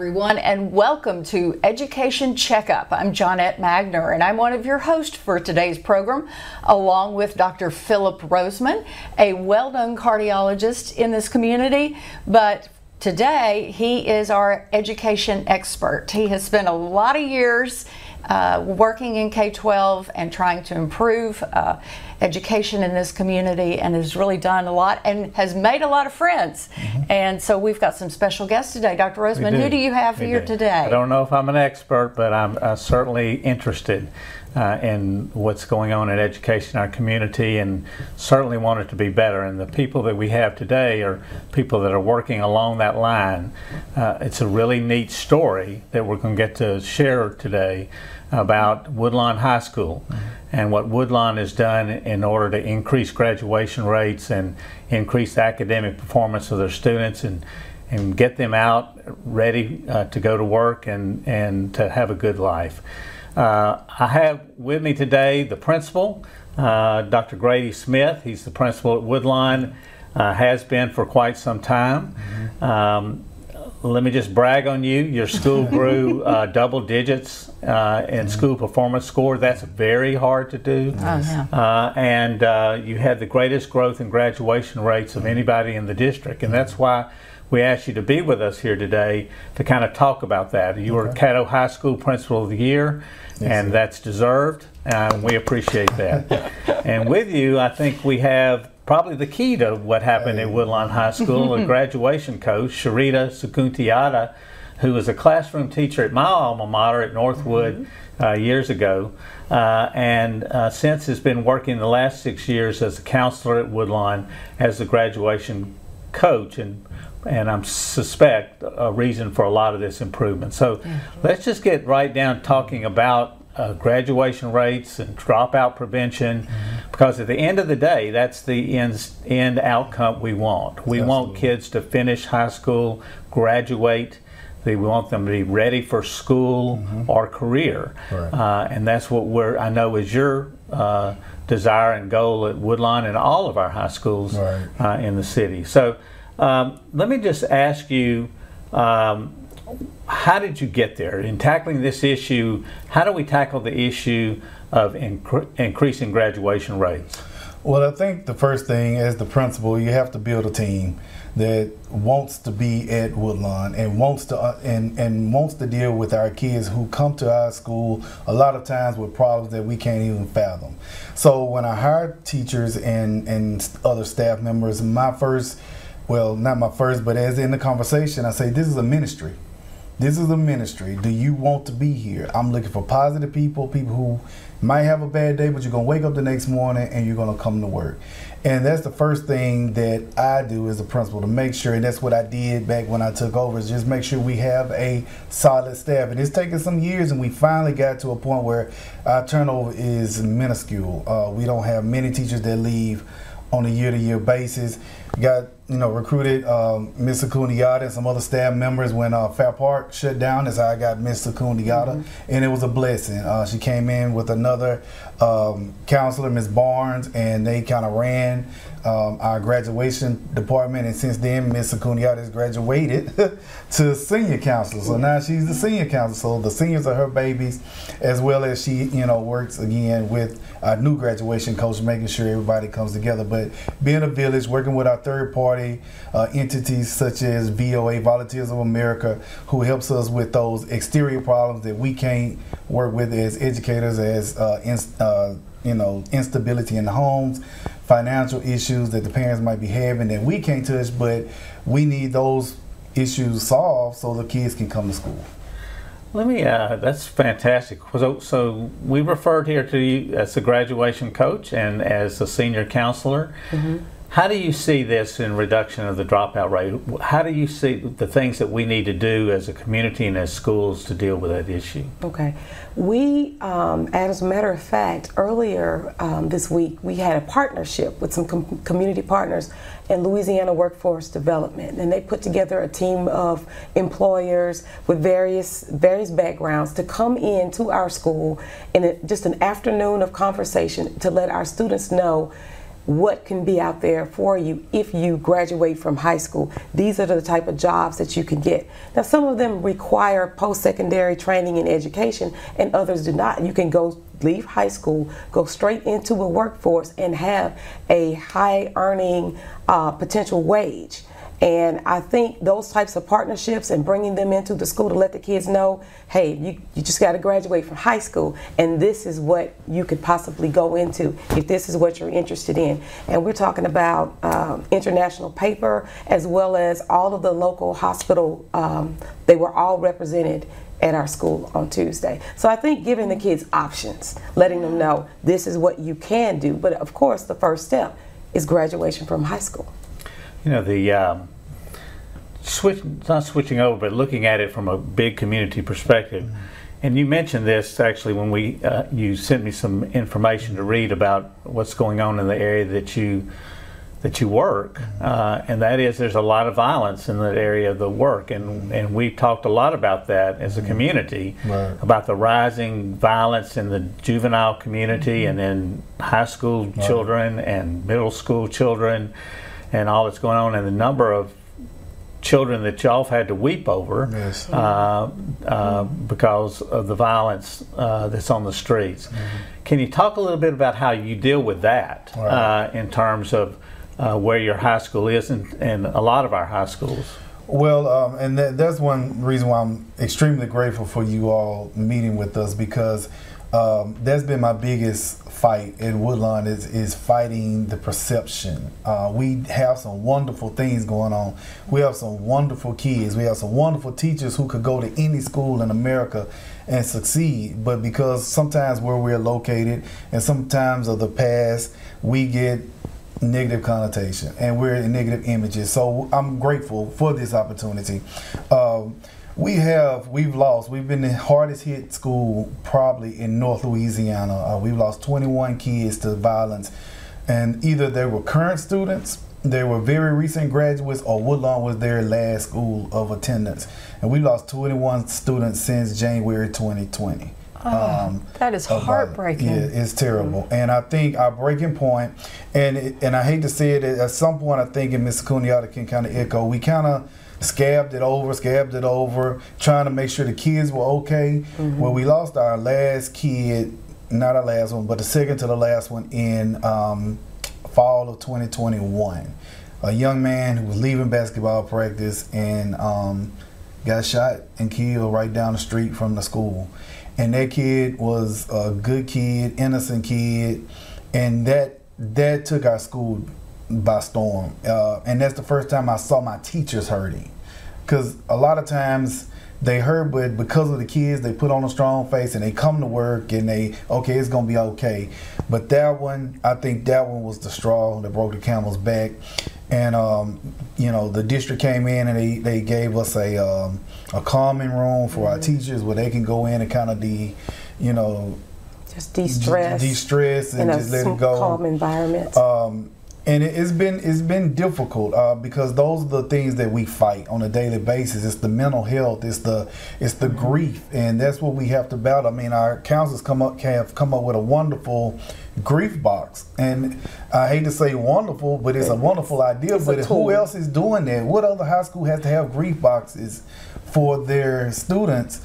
everyone, and welcome to Education Checkup. I'm Johnette Magner, and I'm one of your hosts for today's program, along with Dr. Philip Rozeman, a well known cardiologist in this community. But today, he is our education expert. He has spent a lot of years uh, working in K 12 and trying to improve. Uh, education in this community and has really done a lot and has made a lot of friends. Mm-hmm. And so we've got some special guests today. Dr. Rozeman, who do you have we here do. today? I don't know if I'm an expert, but I'm uh, certainly interested. Uh, in what's going on in education in our community and certainly want it to be better. And the people that we have today are people that are working along that line. Uh, it's a really neat story that we're going to get to share today about Woodlawn High School mm-hmm. and what Woodlawn has done in order to increase graduation rates and increase academic performance of their students and and get them out ready uh, to go to work and, and to have a good life. Uh, I have with me today the principal, uh, Dr. Grady Smith. He's the principal at Woodlawn, uh, has been for quite some time. Mm-hmm. Um, let me just brag on you. Your school grew uh, double digits uh, in mm-hmm. school performance score. That's very hard to do. Oh, yeah. uh, and uh, you had the greatest growth in graduation rates of anybody in the district. And that's why we asked you to be with us here today to kind of talk about that. You okay. were Caddo High School Principal of the Year, yes, and sir. that's deserved. And we appreciate that. and with you, I think we have probably the key to what happened hey. at Woodlawn High School, a graduation coach, Sharita Sukuntiata, who was a classroom teacher at my alma mater at Northwood mm-hmm. uh, years ago, uh, and uh, since has been working the last six years as a counselor at Woodlawn as the graduation coach, and and I suspect a reason for a lot of this improvement. So let's just get right down talking about uh, graduation rates and dropout prevention, mm-hmm. because at the end of the day, that's the end, end outcome we want. We Absolutely. want kids to finish high school, graduate. We want them to be ready for school mm-hmm. or career, right. uh, and that's what we're. I know is your uh, desire and goal at Woodlawn and all of our high schools right. Uh, in the city. So, um, let me just ask you. Um, how did you get there in tackling this issue? How do we tackle the issue of incre- increasing graduation rates? Well, I think the first thing, as the principal, you have to build a team that wants to be at Woodlawn and wants to uh, and and wants to deal with our kids who come to our school a lot of times with problems that we can't even fathom. So when I hired teachers and and other staff members, my first, well, not my first, but as in the conversation, I say this is a ministry this is a ministry. Do you want to be here? I'm looking for positive people, people who might have a bad day, but you're gonna wake up the next morning and you're gonna come to work. And that's the first thing that I do as a principal to make sure, and that's what I did back when I took over, is just make sure we have a solid staff. And it's taken some years, and we finally got to a point where our turnover is minuscule. Uh, we don't have many teachers that leave on a year-to-year basis. got you know, recruited um, Ms. Sakuniata and some other staff members when uh, Fair Park shut down. That's how I got Ms. Sakuniata, mm-hmm. and it was a blessing. Uh, she came in with another um, counselor, Ms. Barnes, and they kind of ran um, our graduation department, and since then, Miss Acuniata has graduated to senior counselor. So now she's the senior counselor. So the seniors are her babies, as well as she, you know, works again with our new graduation coach, making sure everybody comes together. But being a village, working with our third party uh, entities such as VOA, Volunteers of America, who helps us with those exterior problems that we can't work with as educators, as uh, in, uh, you know, instability in the homes financial issues that the parents might be having that we can't touch, but we need those issues solved so the kids can come to school. Let me, uh, that's fantastic. So, so, we referred here to you as a graduation coach and as a senior counselor. Mm-hmm. How do you see this in reduction of the dropout rate? How do you see the things that we need to do as a community and as schools to deal with that issue? Okay. We, um, as a matter of fact, earlier um, this week, we had a partnership with some com- community partners in Louisiana Workforce Development, and they put together a team of employers with various various backgrounds to come in to our school in a, just an afternoon of conversation to let our students know what can be out there for you if you graduate from high school. These are the type of jobs that you can get. Now, some of them require post secondary training and education, and others do not. You can go leave high school, go straight into a workforce, and have a high earning uh, potential wage. And I think those types of partnerships and bringing them into the school to let the kids know, hey, you, you just got to graduate from high school, and this is what you could possibly go into if this is what you're interested in. And we're talking about um, international paper as well as all of the local hospital, um, they were all represented at our school on Tuesday. So I think giving the kids options, letting them know this is what you can do. But of course, the first step is graduation from high school. You know, the um, switch, not switching over, but looking at it from a big community perspective. Mm-hmm. And you mentioned this actually when we uh, you sent me some information to read about what's going on in the area that you that you work, uh, and that is there's a lot of violence in that area of the work, and and we've talked a lot about that as a community right. about the rising violence in the juvenile community mm-hmm. and in high school right. children and middle school children, and all that's going on, and the number of children that y'all have had to weep over yes. uh, uh, because of the violence uh, that's on the streets. Mm-hmm. Can you talk a little bit about how you deal with that right. Uh, in terms of uh, where your high school is and, and, a lot of our high schools? Well, um, and that, that's one reason why I'm extremely grateful for you all meeting with us because um, that's been my biggest fight in Woodlawn is, is fighting the perception. Uh, we have some wonderful things going on. We have some wonderful kids. We have some wonderful teachers who could go to any school in America and succeed. But because sometimes where we're located and sometimes of the past, we get negative connotation and we're in negative images. So I'm grateful for this opportunity. Um, we have we've lost. We've been the hardest hit school probably in North Louisiana. Uh, we've lost 21 kids to violence, and either they were current students, they were very recent graduates, or Woodlawn was their last school of attendance. And we lost 21 students since January 2020. Oh, um, that is heartbreaking. yeah, it's terrible. Mm-hmm. And I think our breaking point, and it, and I hate to say it, at some point I think, and Ms. Cuniotta can kind of echo, we kind of scabbed it over, scabbed it over, trying to make sure the kids were okay. Mm-hmm. Well, we lost our last kid, not our last one, but the second to the last one in um, fall of 2021. A young man who was leaving basketball practice and um, got shot and killed right down the street from the school. And that kid was a good kid, innocent kid, and that that took our school by storm. Uh, and that's the first time I saw my teachers hurting. Because a lot of times they hurt, but because of the kids, they put on a strong face and they come to work and they, okay, it's going to be okay. But that one, I think that one was the straw that broke the camel's back. And, um, you know, the district came in and they, they gave us a, um, a calming room for our mm-hmm. teachers where they can go in and kind of de, you know, just de-stress, de-stress and just let it go. Calm environment. Um, and it, has been it's been difficult uh, because those are the things that we fight on a daily basis. It's the mental health, it's the it's the mm-hmm. grief, and that's what we have to battle. I mean, our counselors come up have come up with a wonderful grief box, and I hate to say wonderful, but it's a wonderful idea. It's but who else is doing that? What other high school has to have grief boxes for their students?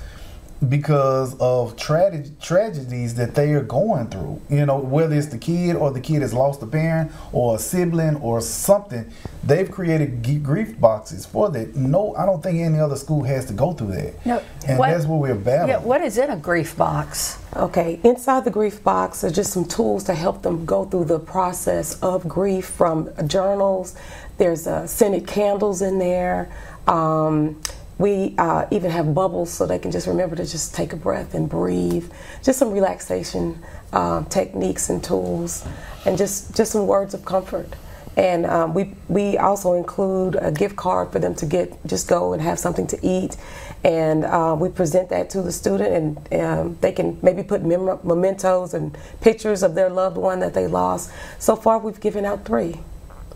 Because of tra- tragedies that they are going through. You know, whether it's the kid or the kid has lost a parent or a sibling or something, they've created g- grief boxes for that. No, I don't think any other school has to go through that. No, and what, that's what we're battling. Yeah, what is in a grief box? Okay, inside the grief box are just some tools to help them go through the process of grief from journals. There's uh, scented candles in there. Um, we uh, even have bubbles so they can just remember to just take a breath and breathe. Just some relaxation uh, techniques and tools, and just just some words of comfort. And um, we we also include a gift card for them to get just go and have something to eat, and uh, we present that to the student, and um, they can maybe put mem- mementos and pictures of their loved one that they lost. So far, we've given out three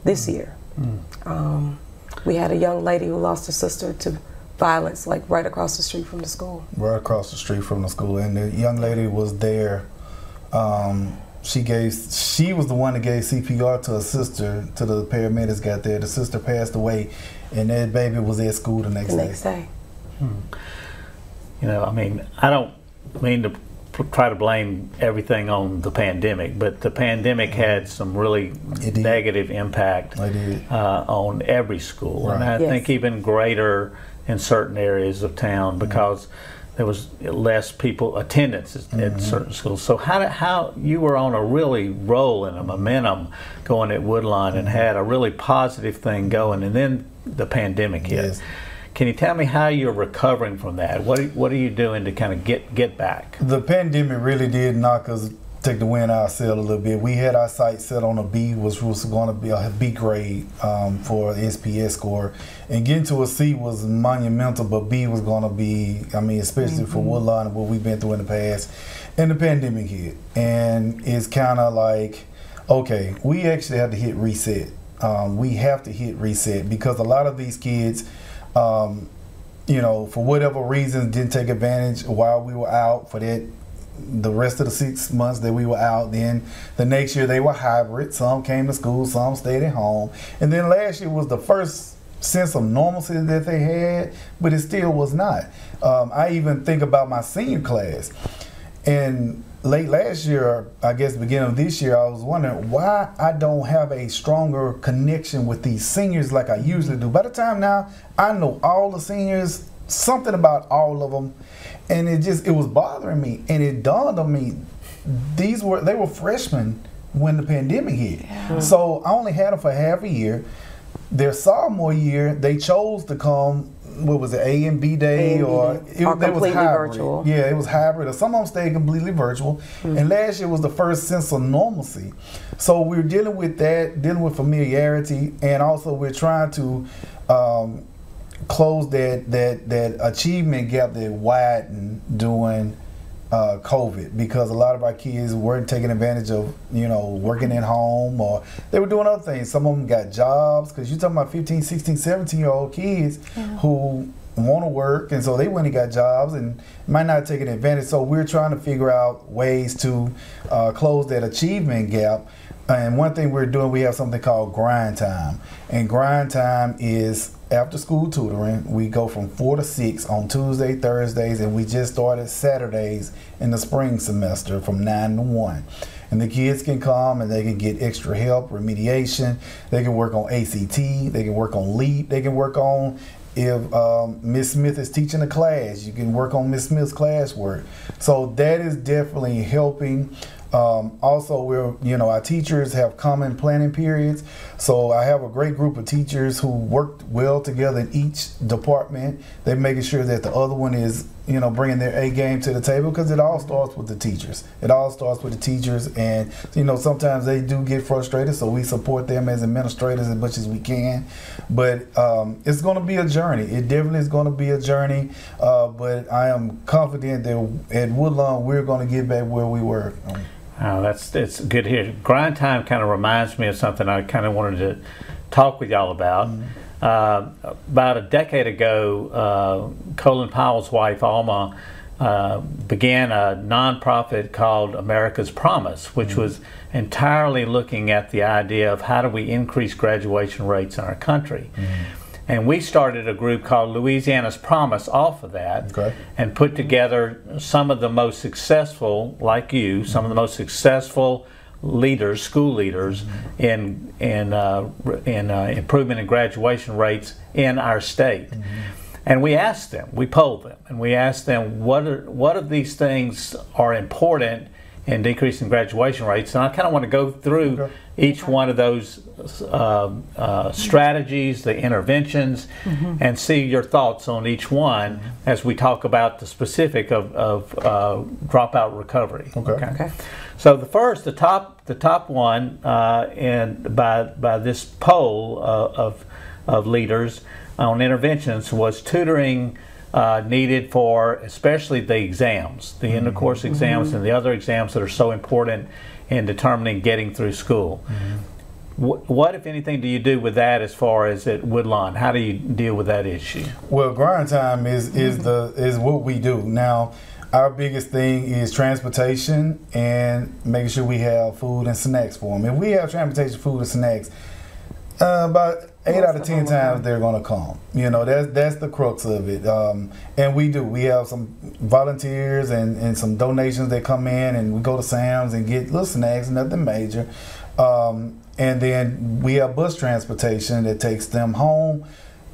this year. Mm. Um, we had a young lady who lost her sister to violence, like right across the street from the school. Right across the street from the school, and the young lady was there um, she gave she was the one that gave CPR to her sister to the paramedics got there. The sister passed away, and that baby was at school the next The day. next day. You know, I mean, I don't mean to try to blame everything on the pandemic, but the pandemic had some really It did. negative impact It did. uh, on every school, and I Yes. think even greater in certain areas of town because there was less people attendance at, Mm-hmm. certain schools. So how did, how you were on a really roll and a momentum going at Woodlawn Mm-hmm. and had a really positive thing going, and then the pandemic hit. Yes. Can you tell me how you're recovering from that? What are, what are you doing to kind of get get back? The pandemic really did knock us, take the wind out of our sail a little bit. We had our sights set on a B, which was going to be a B grade um, for SPS score, and getting to a C was monumental. But B was going to be, I mean, especially for Woodlawn and what we've been through in the past. And the pandemic hit, and it's kind of like, okay, we actually have to hit reset. Um, we have to hit reset because a lot of these kids. Um, you know, for whatever reasons, didn't take advantage while we were out for that the rest of the six months that we were out. Then the next year they were hybrid. Some came to school, some stayed at home. And then last year was the first sense of normalcy that they had, but it still was not. Um, I even think about my senior class. And late last year, I guess beginning of this year, I was wondering why I don't have a stronger connection with these seniors like I usually do. By the time now, I know all the seniors, something about all of them, and it just it was bothering me. And it dawned on me, these were they were freshmen when the pandemic hit. So I only had them for half a year. Their sophomore year, they chose to come. What was it, A and B day, A and B or it, Or they was hybrid. virtual. Yeah, it was hybrid. Or some of them stayed completely virtual. And last year was the first sense of normalcy. So we're dealing with that, dealing with familiarity, and also we're trying to um, close that that that achievement gap that widened during uh, COVID because a lot of our kids weren't taking advantage of you know working at home or they were doing other things. Some of them got jobs because you're talking about 15, 16, 17 year old kids who want to work and so they went and got jobs and might not taking advantage. So we're trying to figure out ways to uh, close that achievement gap. And one thing we're doing, we have something called grind time. And grind time is after school tutoring. We go from 4 to 6 on Tuesday, Thursdays, and we just started Saturdays in the spring semester from 9 to 1. And the kids can come and they can get extra help, remediation. They can work on ACT, they can work on LEAP, they can work on if um, Miss Smith is teaching a class, you can work on Miss Smith's classwork. So that is definitely helping. Um, also, we're you know our teachers have common planning periods, so I have a great group of teachers who worked well together in each department. They're making sure that the other one is you know bringing their A game to the table because it all starts with the teachers. It all starts with the teachers, and you know sometimes they do get frustrated, so we support them as administrators as much as we can. But um, it's going to be a journey. It definitely is going to be a journey. Uh, but I am confident that at Woodlawn we're going to get back where we were. Oh, that's it's good here. Grind time kind of reminds me of something I kind of wanted to talk with y'all about. Uh, about a decade ago, uh, Colin Powell's wife Alma uh, began a nonprofit called America's Promise, which was entirely looking at the idea of how do we increase graduation rates in our country. And we started a group called Louisiana's Promise off of that Okay. and put together some of the most successful, like you, some of the most successful leaders, school leaders, in in uh, in uh, improvement in graduation rates in our state. And we asked them, we polled them, and we asked them what are, what of these things are important in decreasing graduation rates. And I kind of want to go through Okay. each one of those uh, uh, strategies, the interventions, and see your thoughts on each one as we talk about the specific of, of uh, dropout recovery. Okay. Okay. So the first, the top, the top one, uh, and by by this poll uh, of of leaders on interventions was tutoring uh, needed for especially the exams, the end of course exams, and the other exams that are so important in determining getting through school. Wh- What, if anything, do you do with that as far as at Woodlawn? How do you deal with that issue? Well, grind time is is the is what we do now. our biggest thing is transportation and making sure we have food and snacks for them. If we have transportation, food, and snacks, uh, about eight out of ten times they're gonna come. You know, that's that's the crux of it. Um, and we do. We have some volunteers and, and some donations that come in, and we go to Sam's and get little snacks, nothing major. Um, and then we have bus transportation that takes them home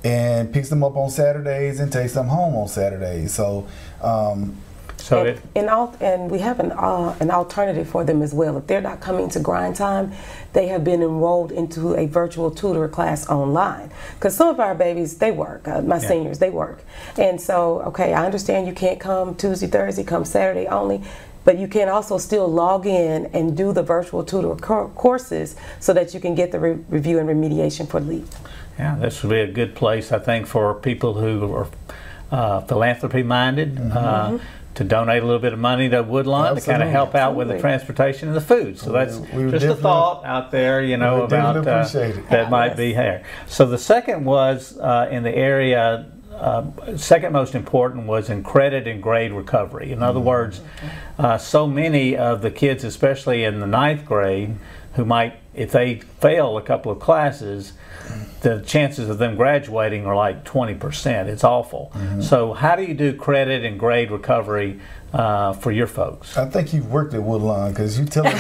and picks them up on Saturdays and takes them home on Saturdays. So. Um, so and, it, and, al- and we have an, uh, an alternative for them as well. If they're not coming to grind time, they have been enrolled into a virtual tutor class online. Because some of our babies, they work. Uh, my Yeah. seniors, they work. And so, okay, I understand you can't come Tuesday, Thursday, come Saturday only. But you can also still log in and do the virtual tutor co- courses so that you can get the re- review and remediation for LEAP. Yeah, this would be a good place, I think, for people who are uh, philanthropy minded uh, to donate a little bit of money to Woodlawn to kind of help out with the transportation and the food. So that's we would just a thought out there, you know, about uh, that might Yes. be here. So the second was uh, in the area. Uh, second most important was in credit and grade recovery. In other words, uh, so many of the kids, especially in the ninth grade, who might, if they fail a couple of classes, the chances of them graduating are like 20%. It's awful. So, how do you do credit and grade recovery uh, for your folks? I think you've worked at Woodlawn because you tell me.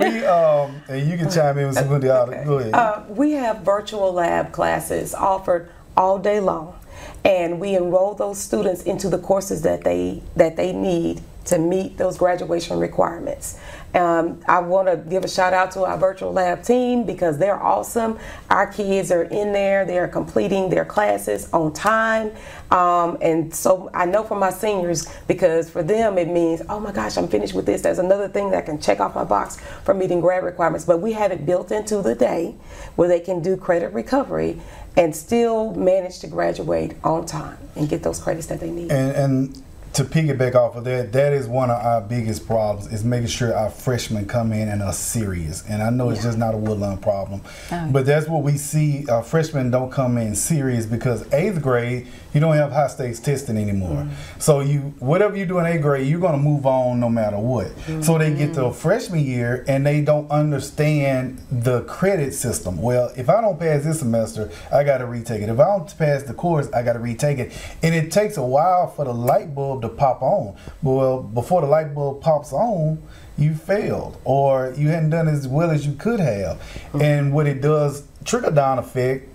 we um, and you can chime in with some good. Go ahead. Uh, we have virtual lab classes offered all day long, and we enroll those students into the courses that they that they need to meet those graduation requirements. Um, I want to give a shout out to our virtual lab team because they're awesome. Our kids are in there; they are completing their classes on time, um, and so I know for my seniors because for them it means, oh my gosh, I'm finished with this. There's another thing that I can check off my box for meeting grad requirements. But we have it built into the day where they can do credit recovery and still manage to graduate on time and get those credits that they need. And, and to piggyback off of that, that is one of our biggest problems is making sure our freshmen come in and are serious. And I know it's just not a Woodlawn problem, oh. but that's what we see. Our freshmen don't come in serious because eighth grade you don't have high stakes testing anymore. Mm. So you whatever you do in eighth grade, you're gonna move on no matter what. So they get to mm. freshman year and they don't understand the credit system. Well, if I don't pass this semester, I got to retake it. If I don't pass the course, I got to retake it. And it takes a while for the light bulb to pop on. Well, before the light bulb pops on, you failed or you hadn't done as well as you could have. And what it does, trickle down effect,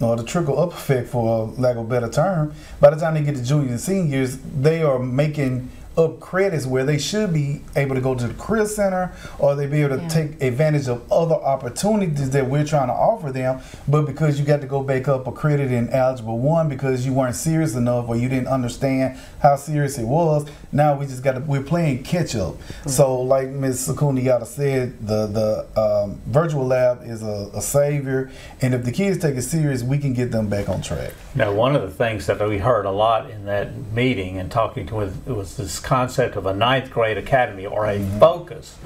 or the trickle up effect for lack of a better term, by the time they get to juniors and seniors, they are making up credits where they should be able to go to the career center or they be able to Yeah. take advantage of other opportunities that we're trying to offer them. But because you got to go back up a credit in algebra one because you weren't serious enough or you didn't understand how serious it was, now we just got to we're playing catch up. So like Ms. Sakuniata said, the the um, virtual lab is a, a savior, and if the kids take it serious, we can get them back on track. Now, one of the things that we heard a lot in that meeting and talking to with was this concept of a ninth grade academy or a focus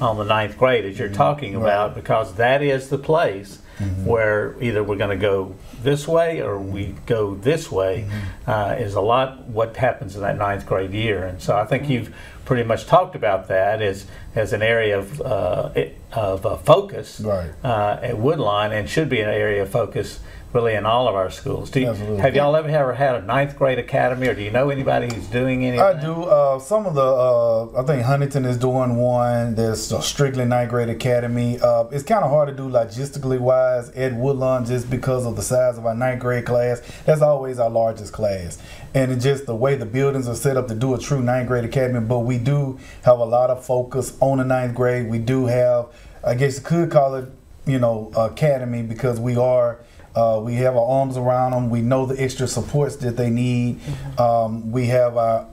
on the ninth grade, as you're talking about, because that is the place where either we're going to go this way or we go this way. Uh, is a lot what happens in that ninth grade year, and so I think you've pretty much talked about that as as an area of uh, it- of uh, focus Right. uh, at Woodlawn and should be an area of focus really in all of our schools. Do you, have y'all ever, ever had a ninth grade academy or do you know anybody who's doing anything? I do. Uh, some of the, uh, I think Huntington is doing one. There's a Strictly Ninth Grade Academy. Uh, it's kind of hard to do logistically wise at Woodlawn just because of the size of our ninth grade class. That's always our largest class. And it's just the way the buildings are set up to do a true ninth grade academy. But we do have a lot of focus on the ninth grade. We do have, I guess you could call it, you know, academy because we are. Uh, we have our arms around them. We know the extra supports that they need. Um, we have our,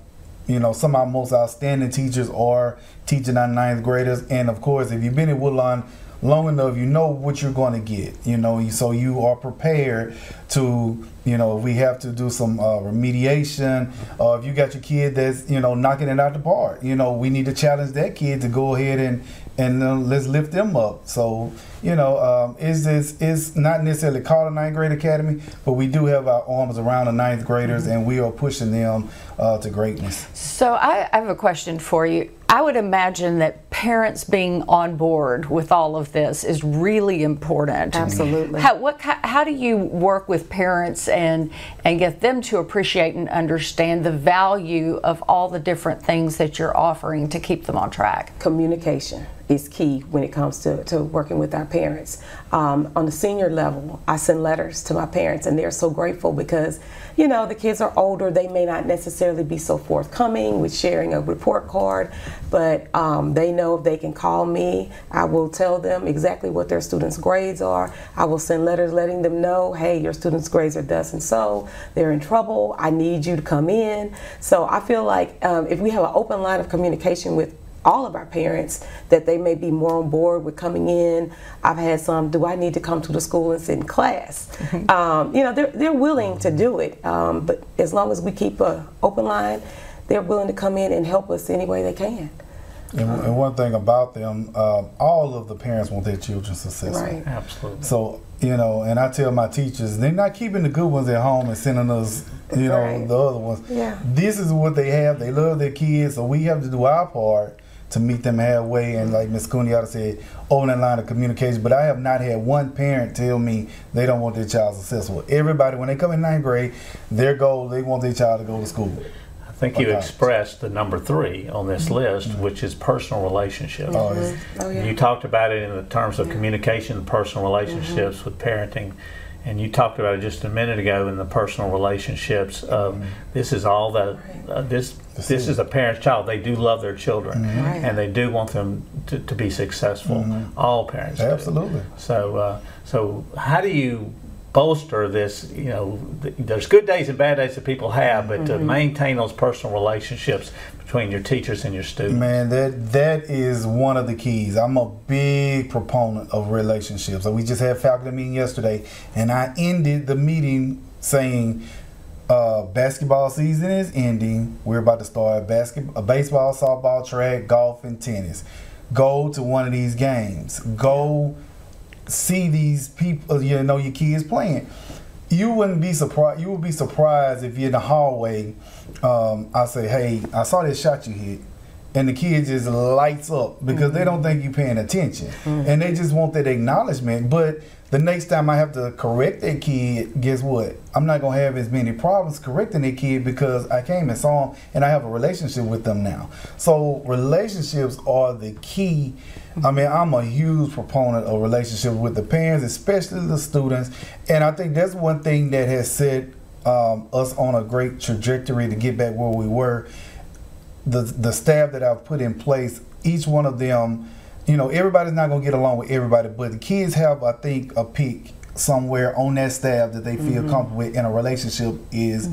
you know, some of our most outstanding teachers are teaching our ninth graders. And of course, if you've been at Woodlawn long enough, you know what you're going to get. You know, so you are prepared to, you know, we have to do some uh, remediation. Uh, if you got your kid that's, you know, knocking it out the park, you know, we need to challenge that kid to go ahead and and uh, let's lift them up. So, you know, um, is this is not necessarily called a ninth grade academy, but we do have our arms around the ninth graders, mm-hmm. and we are pushing them uh, to greatness. So, I, I have a question for you. I would imagine that parents being on board with all of this is really important. Absolutely. How, what, how do you work with parents and, and get them to appreciate and understand the value of all the different things that you're offering to keep them on track? Communication is key when it comes to, to working with our parents. Um, on the senior level, I send letters to my parents, and they're so grateful because, you know, the kids are older. They may not necessarily be so forthcoming with sharing a report card, but um, they know if they can call me, I will tell them exactly what their students' grades are. I will send letters letting them know, hey, your students' grades are thus and so. They're in trouble. I need you to come in. So I feel like um, if we have an open line of communication with all of our parents that they may be more on board with coming in. I've had some, do I need to come to the school and sit in class? Mm-hmm. Um, you know, they're, they're willing to do it, um, but as long as we keep an open line, they're willing to come in and help us any way they can. And, and one thing about them, um, all of the parents want their children successful. Right. Absolutely. So, you know, and I tell my teachers, they're not keeping the good ones at home and sending us, you know, Right. the other ones. Yeah. This is what they have. They love their kids, so we have to do our part to meet them halfway. And like Ms. Cundiata said, open that line of communication. But I have not had one parent tell me they don't want their child successful. Everybody, when they come in ninth grade, their goal, they want their child to go to school. I think you expressed the number three on this mm-hmm. list, which is personal relationships. Oh, it's- Oh, yeah. You talked about it in the terms of communication, personal relationships mm-hmm. with parenting, and you talked about it just a minute ago in the personal relationships of this is all the uh, this That's this is a parent's child. They do love their children, mm-hmm. Right. and they do want them to, to be successful. Mm-hmm. All parents, do. Absolutely. So, uh, so how do you bolster this? You know, th- there's good days and bad days that people have, but to mm-hmm. maintain those personal relationships between your teachers and your students. Man, that that is one of the keys. I'm a big proponent of relationships. So we just had faculty meeting yesterday, and I ended the meeting saying, uh, "Basketball season is ending. We're about to start basketball, baseball, softball, track, golf, and tennis. Go to one of these games. Go see these people. You know your kids playing." you wouldn't be surprised. You would be surprised if you're in the hallway. Um, I say, "Hey, I saw that shot you hit," and the kid just lights up because they don't think you're paying attention, and they just want that acknowledgement. But the next time I have to correct that kid, guess what? I'm not gonna have as many problems correcting that kid because I came and saw him, and I have a relationship with them now. So relationships are the key. I mean, I'm a huge proponent of relationships with the parents, especially the students, and I think that's one thing that has set um, us on a great trajectory to get back where we were. The the staff that I've put in place, each one of them, you know, everybody's not gonna get along with everybody, but the kids have, I think, a peak somewhere on that staff that they feel comfortable with, and a relationship is,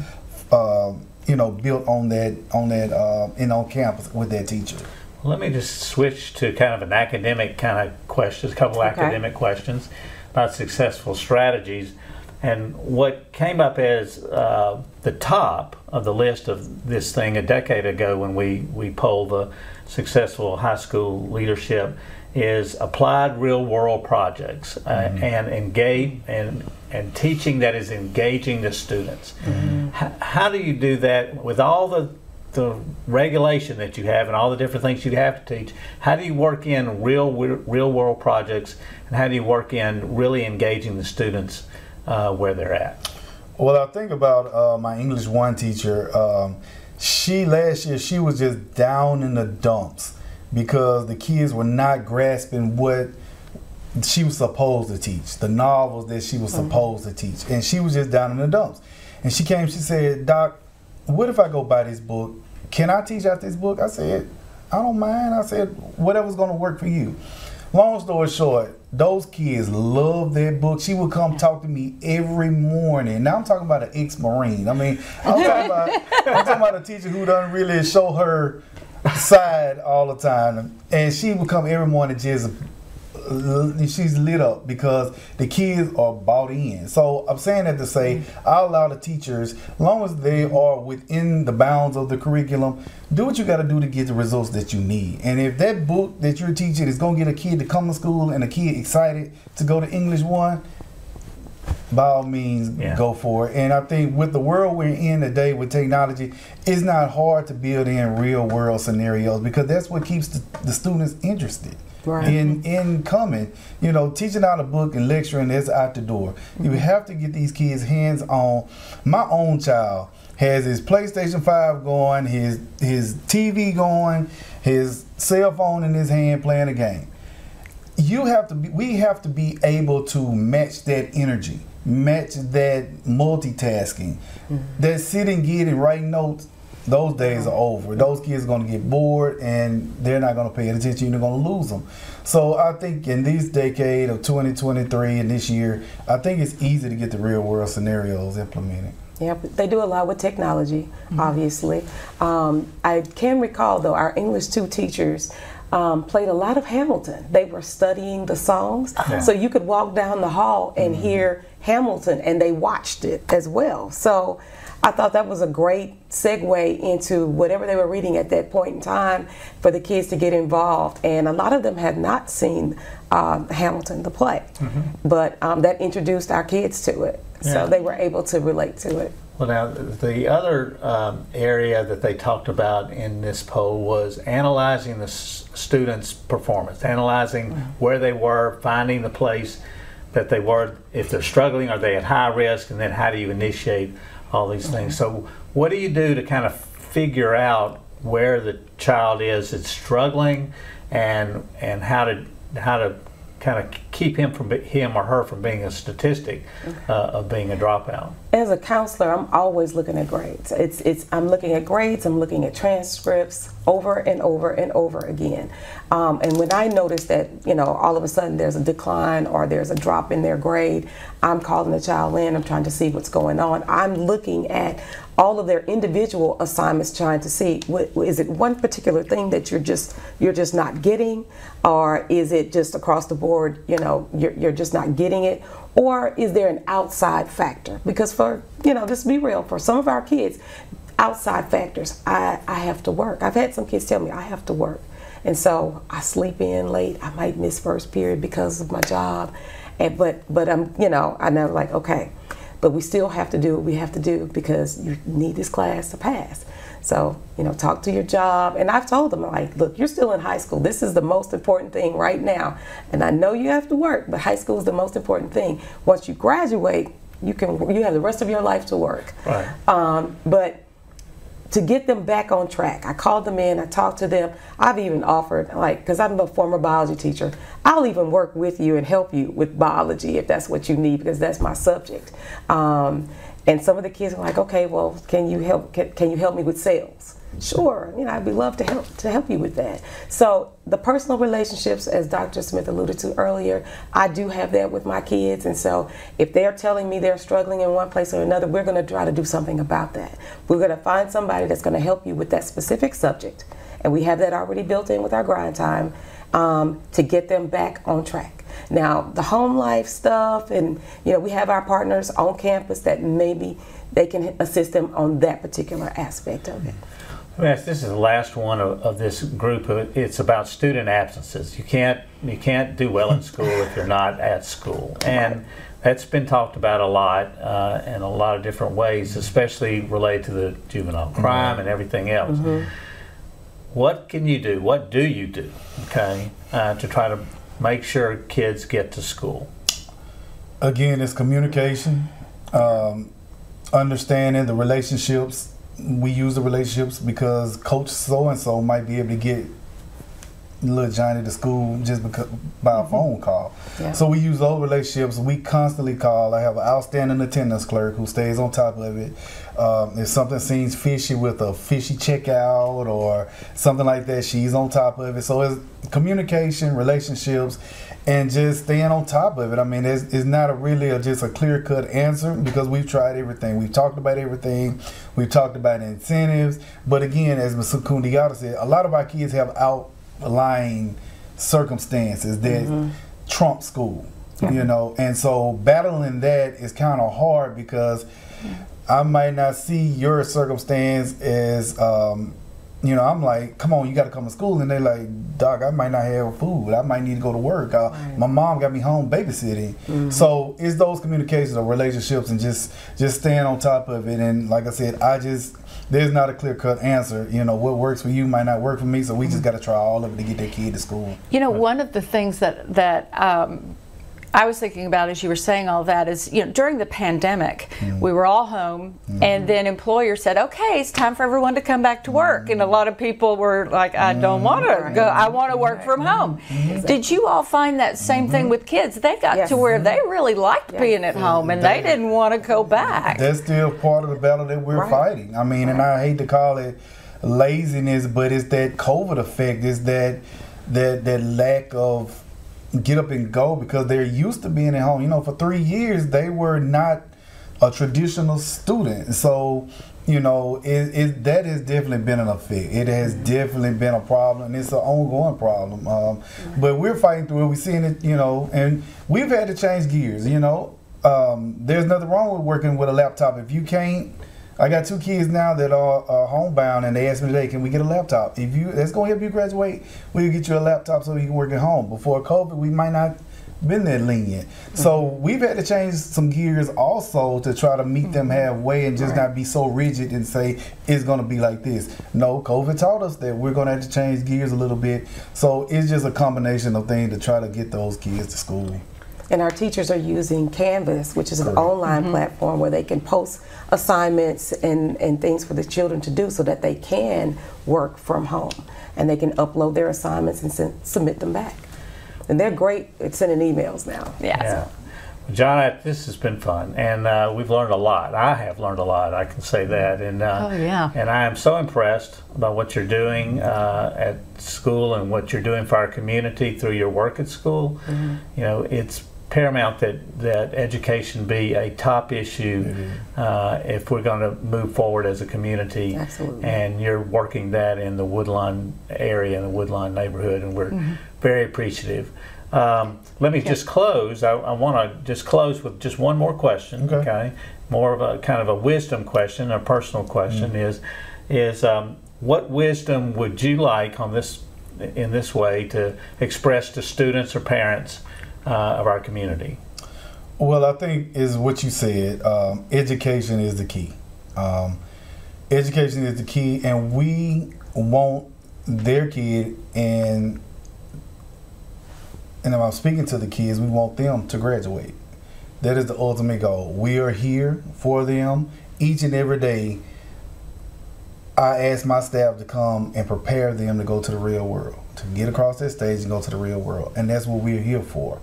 uh, you know, built on that on that uh, and on campus with that teacher. Let me just switch to kind of an academic kind of questions, a couple Okay. academic questions about successful strategies. And what came up as uh, the top of the list of this thing a decade ago when we, we polled the successful high school leadership is applied real world projects uh, and engage and and teaching that is engaging the students. H- how do you do that with all the the regulation that you have and all the different things you have to teach? How do you work in real real world projects and how do you work in really engaging the students uh, where they're at? Well, I think about uh, my English one teacher. Um, she last year she was just down in the dumps because the kids were not grasping what she was supposed to teach, the novels that she was supposed to teach, and she was just down in the dumps. And she came, she said, "Doc, what if I go buy this book? Can I teach out this book?" I said, "I don't mind." I said, "Whatever's going to work for you." Long story short, those kids love that book. She would come talk to me every morning. Now I'm talking about an ex-marine. I mean, I'm talking about I'm talking about a teacher who doesn't really show her side all the time, and she would come every morning just Uh, she's lit up because the kids are bought in. So I'm saying that to say mm-hmm. I allow the teachers, as long as they are within the bounds of the curriculum, do what you got to do to get the results that you need. And if that book that you're teaching is going to get a kid to come to school and a kid excited to go to English one, by all means yeah. go for it. And I think with the world we're in today with technology, it's not hard to build in real world scenarios because that's what keeps the, the students interested. Right. In in coming, you know, teaching out a book and lecturing is out the door. Mm-hmm. You have to get these kids hands on. My own child has his PlayStation Five going, his his TV going, his cell phone in his hand playing a game. You have to be. We have to be able to match that energy match that multitasking. Mm-hmm. That sitting, getting, writing notes, those days are over. Those kids are going to get bored and they're not going to pay attention. You're going to lose them. So I think in this decade of 2023 and this year, I think it's easy to get the real world scenarios implemented. Yeah, they do a lot with technology, mm-hmm. obviously. Um, I can recall, though, our English 2 teachers um, played a lot of Hamilton. They were studying the songs, yeah. so you could walk down the hall and mm-hmm. hear Hamilton, and they watched it as well. So I thought that was a great segue into whatever they were reading at that point in time for the kids to get involved. And a lot of them had not seen um, Hamilton, the play, mm-hmm. but um, that introduced our kids to it. Yeah. So they were able to relate to it. Well, now the other um, area that they talked about in this poll was analyzing the s- students' performance, analyzing mm-hmm. where they were, finding the place that they were. If they're struggling, are they at high risk, and then how do you initiate all these things? So, what do you do to kind of figure out where the child is that's struggling, and and how to how to kind of keep him from him or her from being a statistic uh, of being a dropout? As a counselor, I'm always looking at grades. It's it's I'm looking at grades. I'm looking at transcripts over and over and over again. Um, and when I notice that you know all of a sudden there's a decline or there's a drop in their grade, I'm calling the child in. I'm trying to see what's going on. I'm looking at all of their individual assignments trying to see what, is it one particular thing that you're just you're just not getting or is it just across the board you know you're, you're just not getting it? Or is there an outside factor? Because for you know just be real for some of our kids outside factors I, I have to work. I've had some kids tell me i have to work. And so i sleep in late. I might miss first period because of my job. And but but i'm you know i never like okay but we still have to do what we have to do because you need this class to pass. So, you know, talk to your job. And I've told them, like, look, you're still in high school. This is the most important thing right now. And I know you have to work, but high school is the most important thing. Once you graduate, you can you have the rest of your life to work. Right. Um, but to get them back on track. I called them in, I talked to them. I've even offered, like, because I'm a former biology teacher, I'll even work with you and help you with biology if that's what you need, because that's my subject. Um, and some of the kids are like, okay, well, can you help? Can, can you help me with sales? Sure, you know, I'd be love to help to help you with that. So the personal relationships, as Dr. Smith alluded to earlier, I do have that with my kids, and so if they're telling me they're struggling in one place or another, we're going to try to do something about that. We're going to find somebody that's going to help you with that specific subject, and we have that already built in with our grind time um, to get them back on track. Now, the home life stuff, and you know, we have our partners on campus that maybe they can assist them on that particular aspect of it. Yes, this is the last one of, of, this group. It's about student absences. You can't you can't do well in school if you're not at school, and that's been talked about a lot uh, in a lot of different ways, especially related to the juvenile crime mm-hmm. and everything else. Mm-hmm. What can you do? What do you do? Okay, uh, to try to make sure kids get to school. Again, it's communication, um, understanding the relationships we use the relationships because Coach so and so might be able to get little Johnny to school just because by a mm-hmm. phone call. Yeah. So we use those relationships. We constantly call. I have an outstanding attendance clerk who stays on top of it. Um, if something seems fishy with a fishy checkout or something like that, she's on top of it. So it's communication, relationships, and just staying on top of it. I mean, it's, it's not a really a, just a clear cut answer because we've tried everything. We've talked about everything. We've talked about incentives. But again, as Ms. Kundiata said, a lot of our kids have outlying circumstances that mm-hmm. trump school. You know, and so battling that is kind of hard because I might not see your circumstance as, um, you know, I'm like, come on, you got to come to school, and they're like, Doc, I might not have food. I might need to go to work. Uh, My mom got me home babysitting. So it's those communications or relationships, and just just staying on top of it. And like I said, I just there's not a clear cut answer. You know, what works for you might not work for me. So we just got to try all of it to get that kid to school. You know, one of the things that that um, I was thinking about as you were saying all that is, you know, during the pandemic, mm. we were all home, mm-hmm. and then employers said, "Okay, it's time for everyone to come back to work," and a lot of people were like, "I don't mm. want to go. I want to work from mm-hmm. home." Mm-hmm. Did you all find that same thing with kids? They got Yes. to where they really liked being at home, and they didn't want to go back. That's still part of the battle that we're Right. fighting. I mean, and I hate to call it laziness, but it's that COVID effect. It's that that that lack of get up and go because they're used to being at home. You know, for three years they were not a traditional student, so. You know, it, it that has definitely been an effect. It has definitely been a problem, and it's an ongoing problem. Um, but we're fighting through it. We're seeing it, you know, and we've had to change gears. You know, um, there's nothing wrong with working with a laptop. If you can't, I got two kids now that are, are homebound, and they asked me today, "Can we get a laptop? If you, that's going to help you graduate. We'll get you a laptop so you can work at home." Before COVID, we might not been that lenient. So mm-hmm. we've had to change some gears also to try to meet them mm-hmm. halfway and just not be so rigid and say it's going to be like this. No, COVID taught us that we're going to have to change gears a little bit. So it's just a combination of things to try to get those kids to school. And our teachers are using Canvas, which is an online platform where they can post assignments and, and things for the children to do so that they can work from home and they can upload their assignments and send, submit them back. And they're great at sending emails now. Yes. Yeah. John, this has been fun, and uh, we've learned a lot. I have learned a lot. I can say that, and uh, Oh, yeah. and I am so impressed by what you're doing uh, at school and what you're doing for our community through your work at school. Mm-hmm. You know, it's paramount that that education be a top issue uh, if we're going to move forward as a community. Absolutely. And you're working that in the Woodlawn area, in the Woodlawn neighborhood, and we're Mm-hmm. very appreciative. Um, let me just close. I, I want to just close with just one more question. Okay. more of a kind of a wisdom question, a personal question Mm-hmm. is is um, what wisdom would you like on this in this way to express to students or parents uh, of our community? Well, I think is what you said. Um, education is the key. Um, education is the key, and we want their kid and and if I'm speaking to the kids, we want them to graduate. That is the ultimate goal. We are here for them each and every day. I ask my staff to come and prepare them to go to the real world, to get across that stage and go to the real world. And that's what we're here for.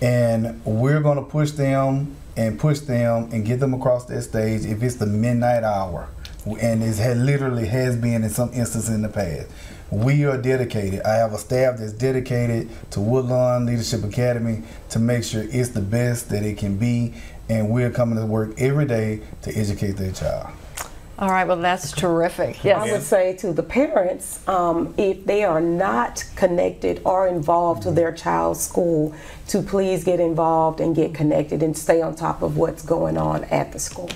And we're going to push them and push them and get them across that stage if it's the midnight hour. And it literally has been in some instances in the past. We are dedicated. I have a staff that's dedicated to Woodlawn Leadership Academy to make sure it's the best that it can be. And we're coming to work every day to educate their child. All right. Well, that's terrific. I would say to the parents, um, if they are not connected or involved to their child's school, to please get involved and get connected and stay on top of what's going on at the school.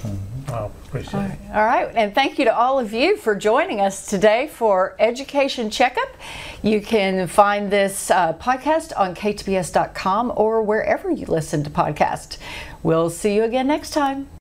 I appreciate it. All right, and thank you to all of you for joining us today for Education Checkup. You can find this uh, podcast on ktbs.com or wherever you listen to podcasts. We'll see you again next time.